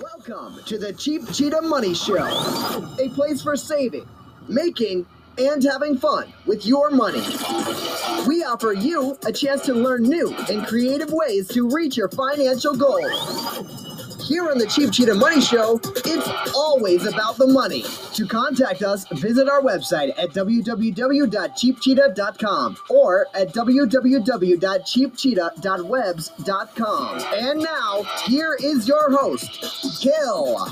Welcome to the Cheap Cheetah Money Show, a place for saving, making, and having fun with your money. We offer you a chance to learn new and creative ways to reach your financial goals. Here on the Cheap Cheetah Money Show, it's always about the money. To contact us, visit our website at www.cheapcheetah.com or at www.cheapcheetah.webs.com. And now, here is your host, Gil.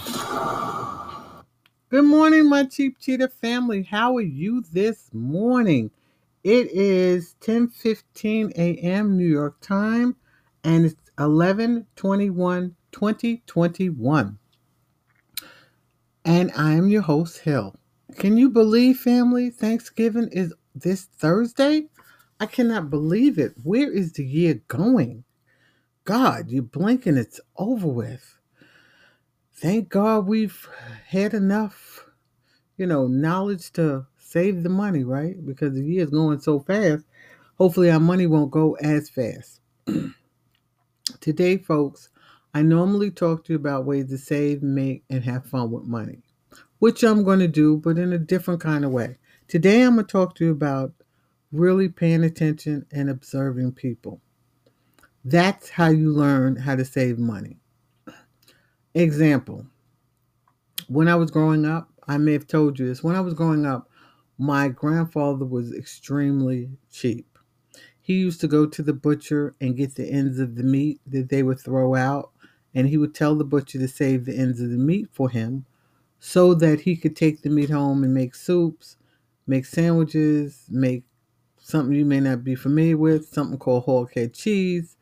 Good morning, my Cheap Cheetah family. How are you this morning? It is 10:15 a.m. New York time, and it's 11:21 2021. And I am your host, Hill. Can you believe, family, Thanksgiving is this Thursday? I cannot believe it. Where is the year going? God, you blink and it's over with. Thank God we've had enough, you know, knowledge to save the money, right? Because the year is going so fast. Hopefully, our money won't go as fast. Today, folks, I normally talk to you about ways to save, make, and have fun with money, which I'm going to do, but in a different kind of way. Today, I'm going to talk to you about really paying attention and observing people. That's how you learn how to save money. Example When I was growing up, I may have told you this. When I was growing up, my grandfather was extremely cheap. He used to go to the butcher and get the ends of the meat that they would throw out and he would tell the butcher to save the ends of the meat for him so that he could take the meat home and make soups, make sandwiches, make something you may not be familiar with, something called head cheese.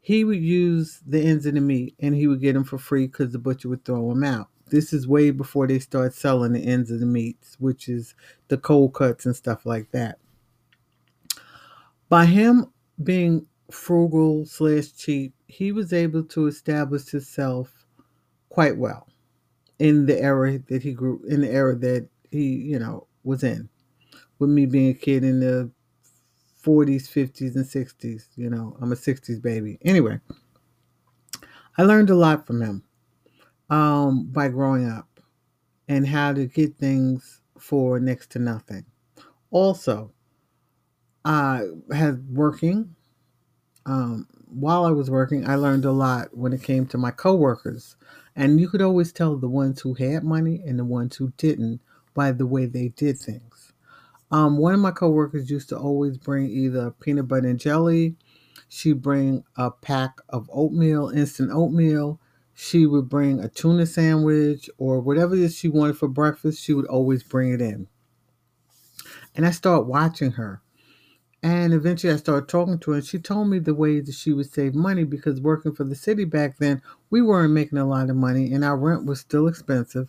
He would use the ends of the meat and he would get them for free because the butcher would throw them out. This is way before they start selling the ends of the meats, which is the cold cuts and stuff like that. By him being frugal slash cheap, he was able to establish himself quite well in the era that he grew in the era that he, you know, was in. With me being a kid in the 40s, 50s, and 60s, you know, I'm a 60s baby. Anyway, I learned a lot from him um, by growing up and how to get things for next to nothing. Also, I had working um, while I was working, I learned a lot when it came to my coworkers. And you could always tell the ones who had money and the ones who didn't by the way they did things. Um, one of my coworkers used to always bring either peanut butter and jelly. She'd bring a pack of oatmeal, instant oatmeal. She would bring a tuna sandwich or whatever it is she wanted for breakfast. She would always bring it in. And I started watching her. And eventually I started talking to her, and she told me the ways that she would save money because working for the city back then, we weren't making a lot of money, and our rent was still expensive.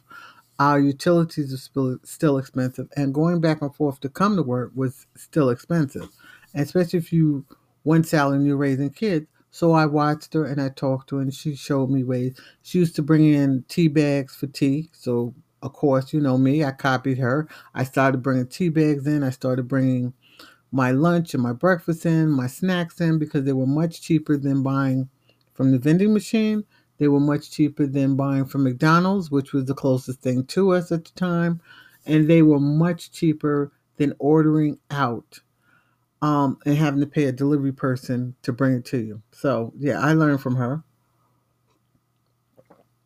Our utilities were still expensive, and going back and forth to come to work was still expensive, especially if you one salary and you're raising kids. So I watched her and I talked to her, and she showed me ways. She used to bring in tea bags for tea. So, of course, you know me, I copied her. I started bringing tea bags in. I started bringing my lunch and my breakfast in, my snacks in, because they were much cheaper than buying from the vending machine. They were much cheaper than buying from McDonald's, which was the closest thing to us at the time. And they were much cheaper than ordering out um, and having to pay a delivery person to bring it to you. So, yeah, I learned from her.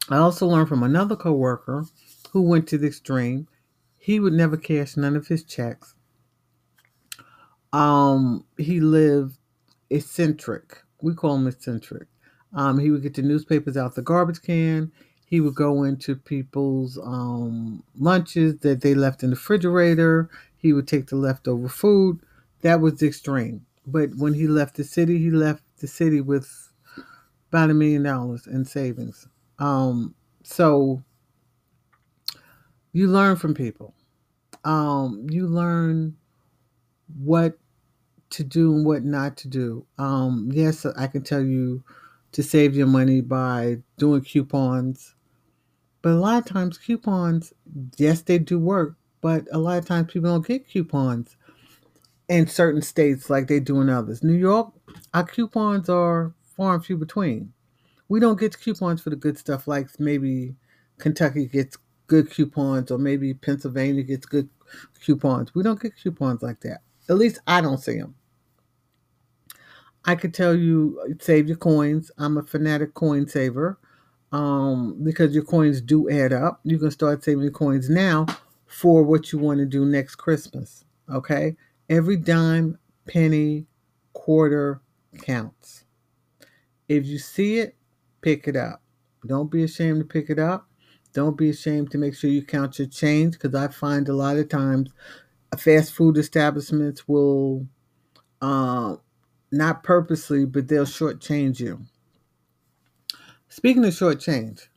I also learned from another coworker who went to the extreme. He would never cash none of his checks um, he lived eccentric. We call him eccentric. Um, he would get the newspapers out the garbage can. He would go into people's um, lunches that they left in the refrigerator. He would take the leftover food. That was the extreme. But when he left the city, he left the city with about a million dollars in savings. Um, so you learn from people. Um, you learn what to do and what not to do. Um, yes, I can tell you to save your money by doing coupons. But a lot of times, coupons, yes, they do work, but a lot of times people don't get coupons in certain states like they do in others. New York, our coupons are far and few between. We don't get coupons for the good stuff like maybe Kentucky gets good coupons or maybe Pennsylvania gets good coupons. We don't get coupons like that. At least I don't see them. I could tell you save your coins. I'm a fanatic coin saver um, because your coins do add up. You can start saving your coins now for what you want to do next Christmas. Okay? Every dime, penny, quarter counts. If you see it, pick it up. Don't be ashamed to pick it up. Don't be ashamed to make sure you count your change because I find a lot of times fast food establishments will uh, not purposely, but they'll shortchange you. Speaking of shortchange,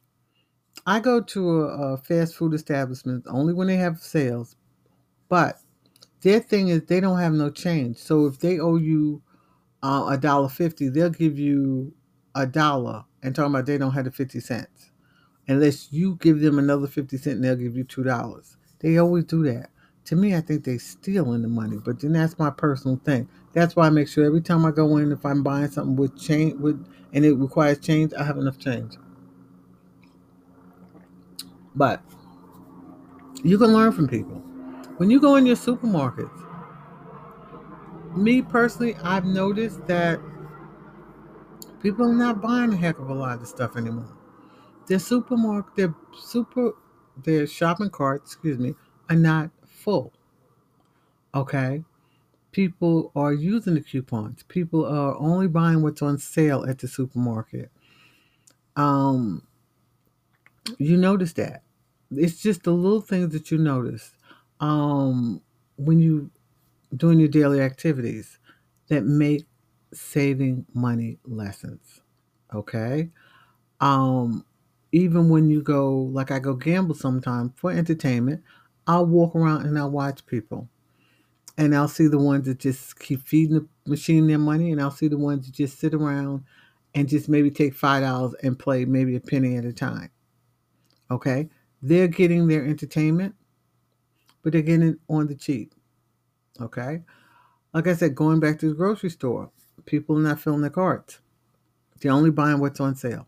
I go to a, a fast food establishment only when they have sales, but their thing is they don't have no change. So if they owe you uh, a dollar fifty, they'll give you a dollar and talking about they don't have the fifty cents, unless you give them another fifty cent, and they'll give you two dollars. They always do that. To me, I think they're stealing the money, but then that's my personal thing. That's why I make sure every time I go in, if I'm buying something with change, with and it requires change, I have enough change. But you can learn from people. When you go in your supermarkets, me personally, I've noticed that people are not buying a heck of a lot of stuff anymore. Their supermarket, their super, their shopping carts, excuse me, are not full. Okay, people are using the coupons. People are only buying what's on sale at the supermarket. Um, you notice that. It's just the little things that you notice um, when you doing your daily activities that make saving money lessons. Okay. Um, even when you go, like I go gamble sometime for entertainment, I'll walk around and I'll watch people. And I'll see the ones that just keep feeding the machine their money, and I'll see the ones that just sit around and just maybe take five dollars and play maybe a penny at a time. Okay, they're getting their entertainment, but they're getting it on the cheap. Okay, like I said, going back to the grocery store, people are not filling their carts. They're only buying what's on sale.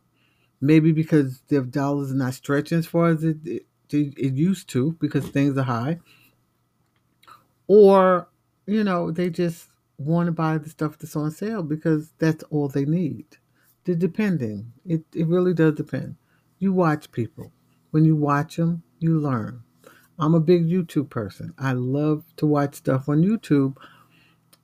Maybe because their dollars are not stretching as far as it, it, used to because things are high. Or, you know, they just want to buy the stuff that's on sale because that's all they need. The depending, it, it really does depend. You watch people. When you watch them, you learn. I'm a big YouTube person. I love to watch stuff on YouTube.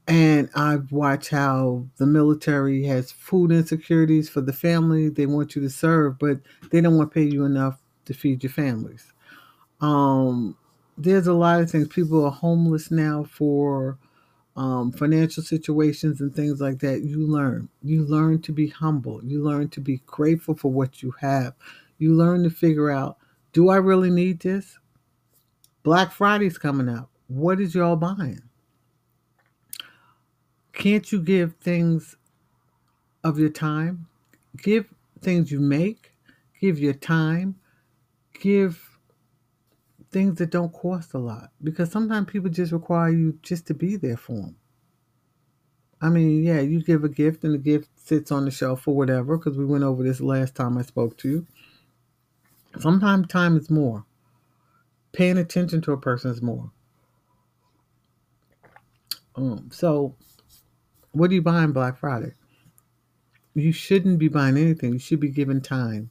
And I've watched how the military has food insecurities for the family they want you to serve, but they don't want to pay you enough to feed your families. Um, there's a lot of things. People are homeless now for um, financial situations and things like that. You learn. You learn to be humble. You learn to be grateful for what you have. You learn to figure out do I really need this? Black Friday's coming up. What is y'all buying? Can't you give things of your time? Give things you make, give your time, give things that don't cost a lot because sometimes people just require you just to be there for them. I mean, yeah, you give a gift and the gift sits on the shelf or whatever because we went over this last time I spoke to you. Sometimes time is more. Paying attention to a person is more. Um, so, what are you buying Black Friday? You shouldn't be buying anything. You should be giving time.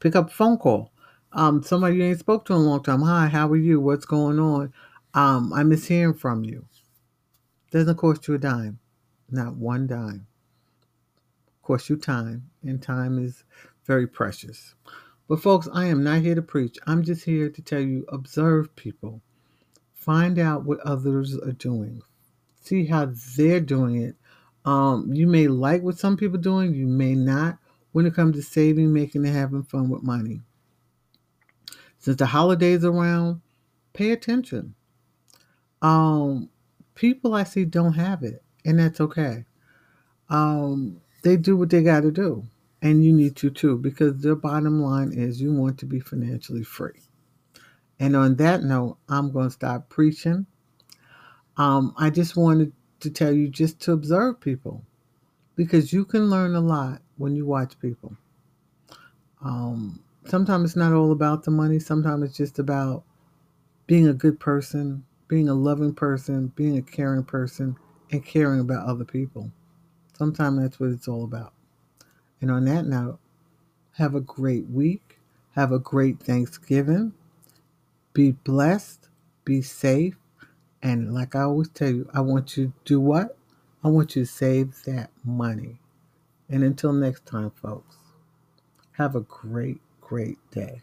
Pick up a phone call. Um, somebody you ain't spoke to in a long time. Hi, how are you? What's going on? Um, I miss hearing from you. Doesn't cost you a dime. Not one dime. Cost you time, and time is very precious. But folks, I am not here to preach. I'm just here to tell you observe people. Find out what others are doing. See how they're doing it. Um, you may like what some people doing, you may not when it comes to saving, making, and having fun with money. Since the holidays around, pay attention. Um, people I see don't have it, and that's okay. Um, they do what they got to do, and you need to too, because the bottom line is you want to be financially free. And on that note, I'm going to stop preaching. Um, I just wanted to tell you just to observe people because you can learn a lot when you watch people. Um, sometimes it's not all about the money. Sometimes it's just about being a good person, being a loving person, being a caring person, and caring about other people. Sometimes that's what it's all about. And on that note, have a great week. Have a great Thanksgiving. Be blessed. Be safe. And like I always tell you, I want you to do what? I want you to save that money. And until next time, folks, have a great, great day.